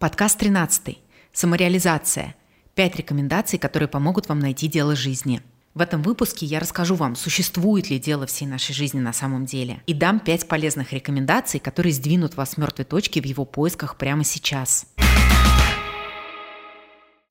Подкаст 13. Самореализация. Пять рекомендаций, которые помогут вам найти дело жизни. В этом выпуске я расскажу вам, существует ли дело всей нашей жизни на самом деле, и дам пять полезных рекомендаций, которые сдвинут вас с мертвой точки в его поисках прямо сейчас.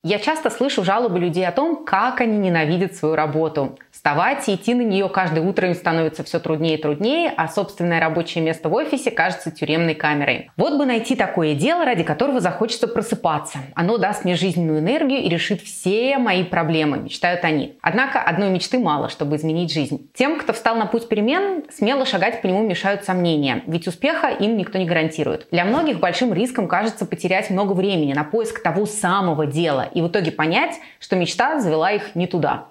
Я часто слышу жалобы людей о том, как они ненавидят свою работу. Вставать и идти на нее каждое утро им становится все труднее и труднее, а собственное рабочее место в офисе кажется тюремной камерой. Вот бы найти такое дело, ради которого захочется просыпаться. Оно даст мне жизненную энергию и решит все мои проблемы, мечтают они. Однако одной мечты мало, чтобы изменить жизнь. Тем, кто встал на путь перемен, смело шагать по нему мешают сомнения, ведь успеха им никто не гарантирует. Для многих большим риском кажется потерять много времени на поиск того самого дела и в итоге понять, что мечта завела их не туда.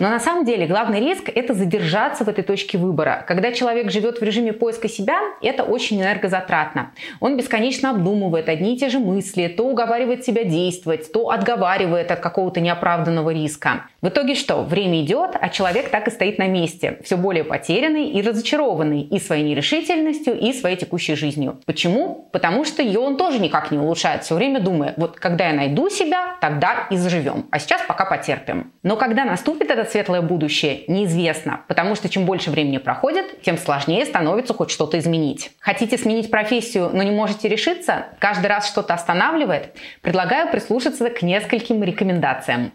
Но на самом деле главный риск – это задержаться в этой точке выбора. Когда человек живет в режиме поиска себя, это очень энергозатратно. Он бесконечно обдумывает одни и те же мысли, то уговаривает себя действовать, то отговаривает от какого-то неоправданного риска. В итоге что? Время идет, а человек так и стоит на месте, все более потерянный и разочарованный и своей нерешительностью, и своей текущей жизнью. Почему? Потому что ее он тоже никак не улучшает, все время думая, вот когда я найду себя, тогда и заживем. А сейчас пока потерпим. Но когда нас наступит это светлое будущее, неизвестно, потому что чем больше времени проходит, тем сложнее становится хоть что-то изменить. Хотите сменить профессию, но не можете решиться? Каждый раз что-то останавливает? Предлагаю прислушаться к нескольким рекомендациям.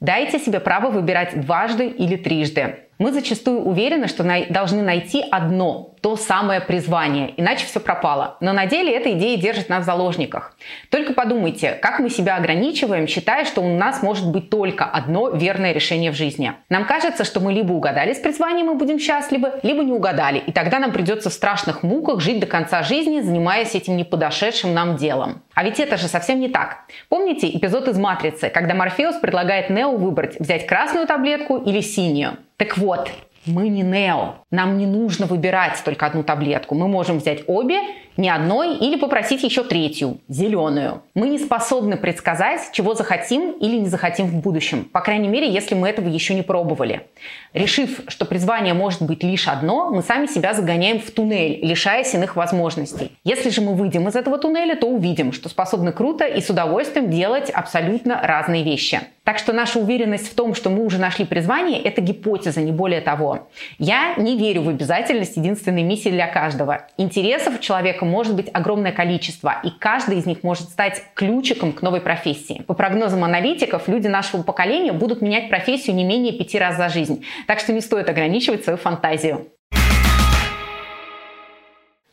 Дайте себе право выбирать дважды или трижды. Мы зачастую уверены, что должны найти одно, то самое призвание, иначе все пропало. Но на деле эта идея держит нас в заложниках. Только подумайте, как мы себя ограничиваем, считая, что у нас может быть только одно верное решение в жизни. Нам кажется, что мы либо угадали с призванием и будем счастливы, либо не угадали, и тогда нам придется в страшных муках жить до конца жизни, занимаясь этим неподошедшим нам делом. А ведь это же совсем не так. Помните эпизод из «Матрицы», когда Морфеус предлагает Нео выбрать, взять красную таблетку или синюю? Так вот, мы не Нео. Нам не нужно выбирать только одну таблетку. Мы можем взять обе, не одной, или попросить еще третью, зеленую. Мы не способны предсказать, чего захотим или не захотим в будущем. По крайней мере, если мы этого еще не пробовали. Решив, что призвание может быть лишь одно, мы сами себя загоняем в туннель, лишаясь иных возможностей. Если же мы выйдем из этого туннеля, то увидим, что способны круто и с удовольствием делать абсолютно разные вещи. Так что наша уверенность в том, что мы уже нашли призвание, это гипотеза, не более того. Я не верю в обязательность единственной миссии для каждого. Интересов у человека может быть огромное количество, и каждый из них может стать ключиком к новой профессии. По прогнозам аналитиков, люди нашего поколения будут менять профессию не менее пяти раз за жизнь. Так что не стоит ограничивать свою фантазию.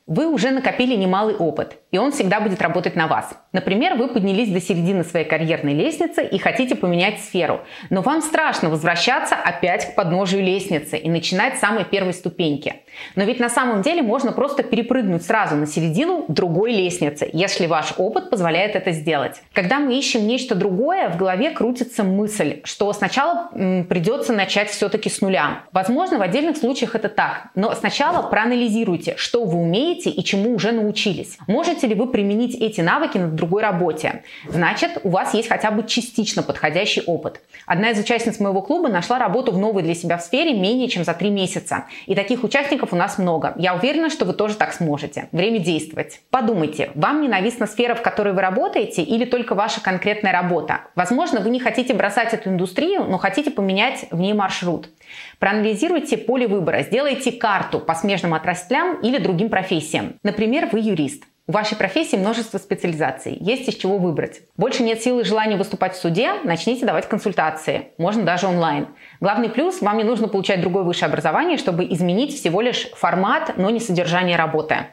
Вы уже накопили немалый опыт, и он всегда будет работать на вас. Например, вы поднялись до середины своей карьерной лестницы и хотите поменять сферу, но вам страшно возвращаться опять к подножию лестницы и начинать с самой первой ступеньки. Но ведь на самом деле можно просто перепрыгнуть сразу на середину другой лестницы, если ваш опыт позволяет это сделать. Когда мы ищем нечто другое, в голове крутится мысль, что сначала придется начать все-таки с нуля. Возможно, в отдельных случаях это так, но сначала проанализируйте, что вы умеете умеете и чему уже научились. Можете ли вы применить эти навыки на другой работе? Значит, у вас есть хотя бы частично подходящий опыт. Одна из участниц моего клуба нашла работу в новой для себя в сфере менее чем за три месяца. И таких участников у нас много. Я уверена, что вы тоже так сможете. Время действовать. Подумайте, вам ненавистна сфера, в которой вы работаете, или только ваша конкретная работа? Возможно, вы не хотите бросать эту индустрию, но хотите поменять в ней маршрут. Проанализируйте поле выбора, сделайте карту по смежным отраслям или другим профессиям. Например, вы юрист. У вашей профессии множество специализаций, есть из чего выбрать. Больше нет силы и желания выступать в суде, начните давать консультации, можно даже онлайн. Главный плюс – вам не нужно получать другое высшее образование, чтобы изменить всего лишь формат, но не содержание работы.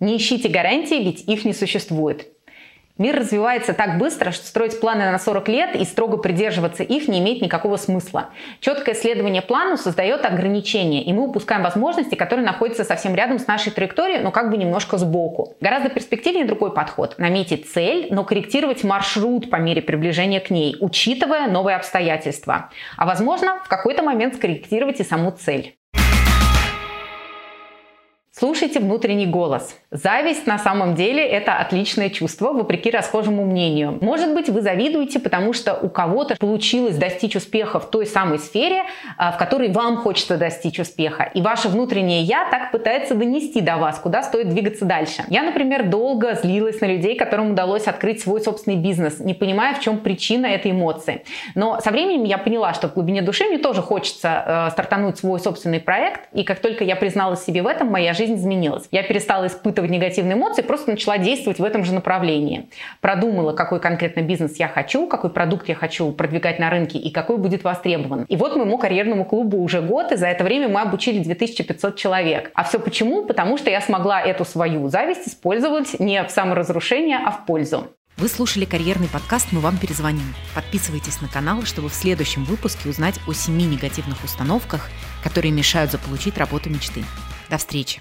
Не ищите гарантии, ведь их не существует. Мир развивается так быстро, что строить планы на 40 лет и строго придерживаться их не имеет никакого смысла. Четкое следование плану создает ограничения, и мы упускаем возможности, которые находятся совсем рядом с нашей траекторией, но как бы немножко сбоку. Гораздо перспективнее другой подход. Наметить цель, но корректировать маршрут по мере приближения к ней, учитывая новые обстоятельства. А возможно, в какой-то момент скорректировать и саму цель. Слушайте внутренний голос. Зависть на самом деле это отличное чувство, вопреки расхожему мнению. Может быть, вы завидуете, потому что у кого-то получилось достичь успеха в той самой сфере, а, в которой вам хочется достичь успеха. И ваше внутреннее «я» так пытается донести до вас, куда стоит двигаться дальше. Я, например, долго злилась на людей, которым удалось открыть свой собственный бизнес, не понимая, в чем причина этой эмоции. Но со временем я поняла, что в глубине души мне тоже хочется э, стартануть свой собственный проект. И как только я призналась себе в этом, моя жизнь жизнь изменилась. Я перестала испытывать негативные эмоции, просто начала действовать в этом же направлении. Продумала, какой конкретно бизнес я хочу, какой продукт я хочу продвигать на рынке и какой будет востребован. И вот моему карьерному клубу уже год, и за это время мы обучили 2500 человек. А все почему? Потому что я смогла эту свою зависть использовать не в саморазрушение, а в пользу. Вы слушали карьерный подкаст «Мы вам перезвоним». Подписывайтесь на канал, чтобы в следующем выпуске узнать о семи негативных установках, которые мешают заполучить работу мечты. До встречи!